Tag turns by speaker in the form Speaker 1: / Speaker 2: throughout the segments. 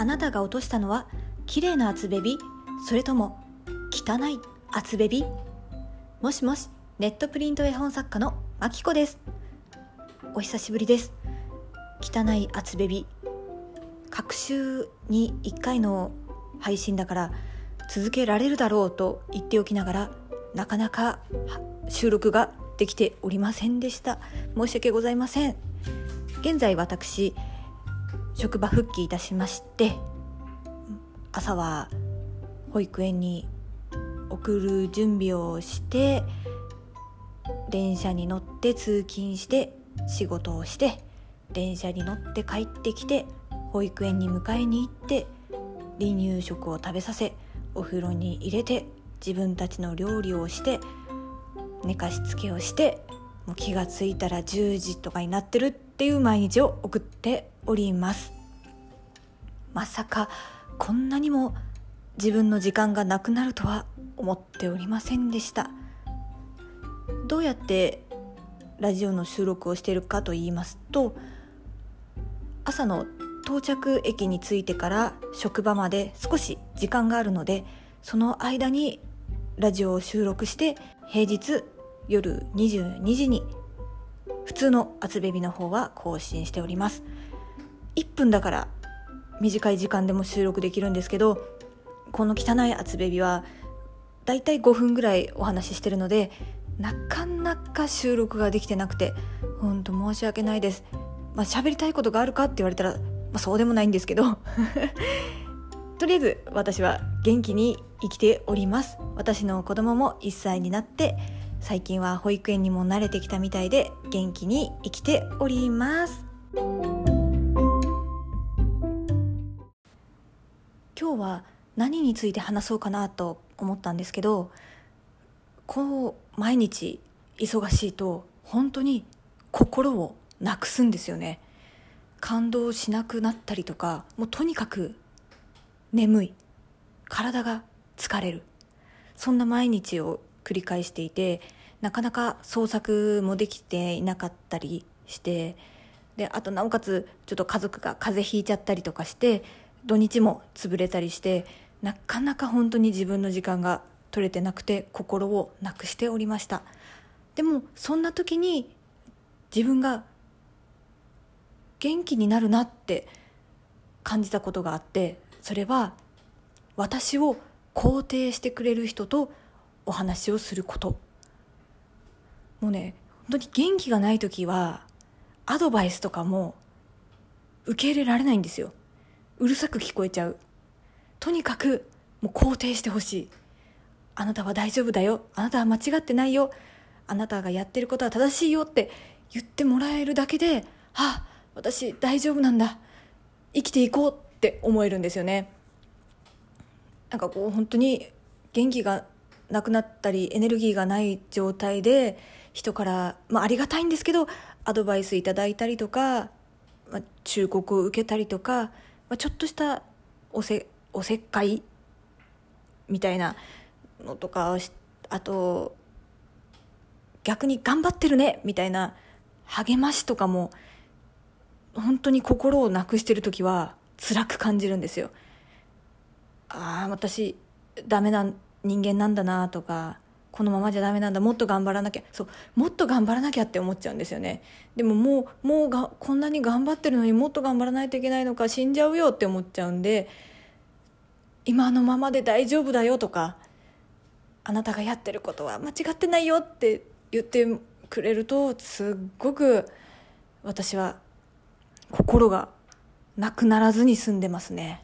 Speaker 1: あなたが落としたのは綺麗な厚ベビそれとも汚い厚ベビ？もしもしネットプリント絵本作家のまきこです。お久しぶりです。汚い厚ベビ各週に1回の配信だから続けられるだろうと言っておきながらなかなか収録ができておりませんでした。申し訳ございません。現在私職場復帰いたしまして朝は保育園に送る準備をして電車に乗って通勤して仕事をして電車に乗って帰ってきて保育園に迎えに行って離乳食を食べさせお風呂に入れて自分たちの料理をして寝かしつけをしてもう気がついたら10時とかになってるっていう毎日を送っております。まさかこんなにも自分の時間がなくなるとは思っておりませんでした。どうやってラジオの収録をしているかと言いますと朝の到着駅に着いてから職場まで少し時間があるのでその間にラジオを収録して平日夜22時に普通の厚ベビの方は更新しております。1分だから短い時間でも収録できるんですけどこの汚い厚ベビはだいたい5分ぐらいお話ししてるのでなかなか収録ができてなくて本当申し訳ないです。まあ喋りたいことがあるかって言われたら、まあ、そうでもないんですけど とりあえず私は元気に生きております。私の子供も1歳になって最近は保育園にも慣れてきたみたいで元気に生きております。今日は何について話そうかなと思ったんですけどこう毎日忙しいと本当に心をなくすんですよね。感動しなくなったりとかもうとにかく眠い。体が疲れる。そんな毎日を繰り返していてなかなか創作もできていなかったりしてであとなおかつちょっと家族が風邪ひいちゃったりとかして土日も潰れたりしてなかなか本当に自分の時間が取れてなくて心をなくしておりました。でもそんな時に自分が元気になるなって感じたことがあってそれは私を肯定してくれる人とお話をすること。もうね本当に元気がない時はアドバイスとかも受け入れられないんですよ。うるさく聞こえちゃう。とにかくもう肯定してほしい。あなたは大丈夫だよ。あなたは間違ってないよ。あなたがやってることは正しいよって言ってもらえるだけであ私大丈夫なんだ。生きていこうって思えるんですよね。なんかこう本当に元気がなくなったりエネルギーがない状態で人から、まあ、ありがたいんですけどアドバイスいただいたりとか、まあ、忠告を受けたりとか、まあ、ちょっとしたおせおせっかいみたいなのとかあと逆に頑張ってるねみたいな励ましとかも本当に心をなくしてる時は辛く感じるんですよ。ああ私ダメな人間なんだなとかこのままじゃダメなんだもっと頑張らなきゃ。そうもっと頑張らなきゃって思っちゃうんですよね。でももうもうがこんなに頑張ってるのにもっと頑張らないといけないのか死んじゃうよって思っちゃうんで今のままで大丈夫だよとかあなたがやってることは間違ってないよって言ってくれるとすっごく私は心がなくならずに済んでますね。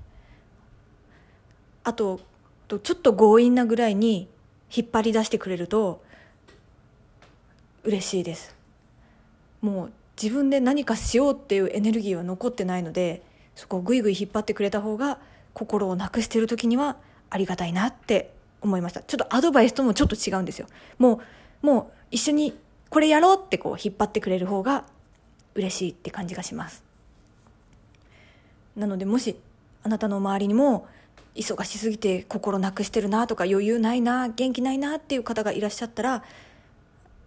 Speaker 1: あとちょっと強引なぐらいに引っ張り出してくれると嬉しいです。もう自分で何かしようっていうエネルギーは残ってないのでそこをぐいぐい引っ張ってくれた方が心をなくしてる時にはありがたいなって思いました。ちょっとアドバイスともちょっと違うんですよ。もうもう一緒にこれやろうってこう引っ張ってくれる方が嬉しいって感じがします。なのでもしあなたの周りにも忙しすぎて心なくしてるなとか余裕ないな元気ないなっていう方がいらっしゃったら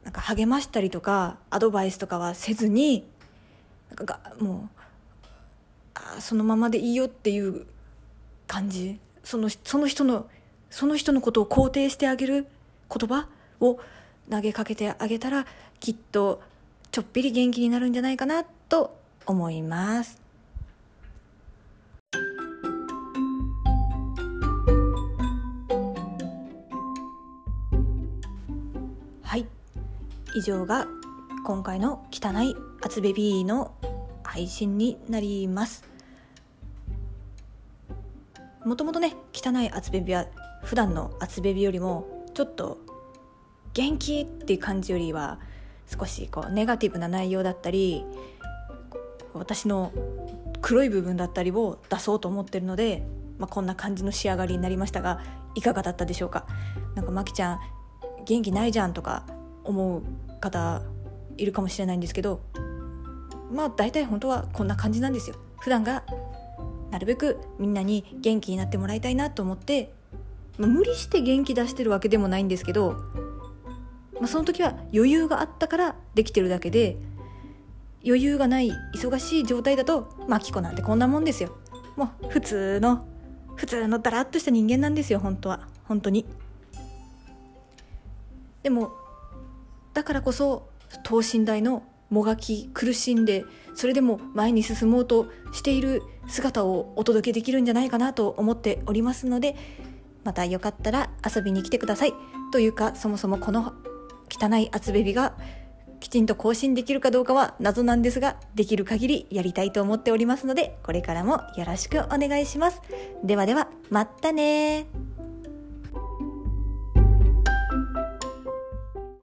Speaker 1: なんか励ましたりとかアドバイスとかはせずになんかもうそのままでいいよっていう感じ。そのその人のその人のことを肯定してあげる言葉を投げかけてあげたらきっとちょっぴり元気になるんじゃないかなと思います。はい。以上が今回の汚い厚ベビーの配信になります。もともとね汚い厚ベビは普段の厚ベビよりもちょっと元気っていう感じよりは少しこうネガティブな内容だったり私の黒い部分だったりを出そうと思ってるので、まあ、こんな感じの仕上がりになりましたがいかがだったでしょうか？なんかまきちゃん元気ないじゃんとか思う方いるかもしれないんですけどまあ大体本当はこんな感じなんですよ。普段がなるべくみんなに元気になってもらいたいなと思って、まあ、無理して元気出してるわけでもないんですけど、まあ、その時は余裕があったからできてるだけで余裕がない忙しい状態だとマキコなんてこんなもんですよ。もう普通の普通のダラッとした人間なんですよ本当は。本当に。でもだからこそ等身大のもがき苦しんでそれでも前に進もうとしている姿をお届けできるんじゃないかなと思っておりますのでまたよかったら遊びに来てください。というかそもそもこの汚い厚ベビがきちんと更新できるかどうかは謎なんですができる限りやりたいと思っておりますのでこれからもよろしくお願いします。ではではまたね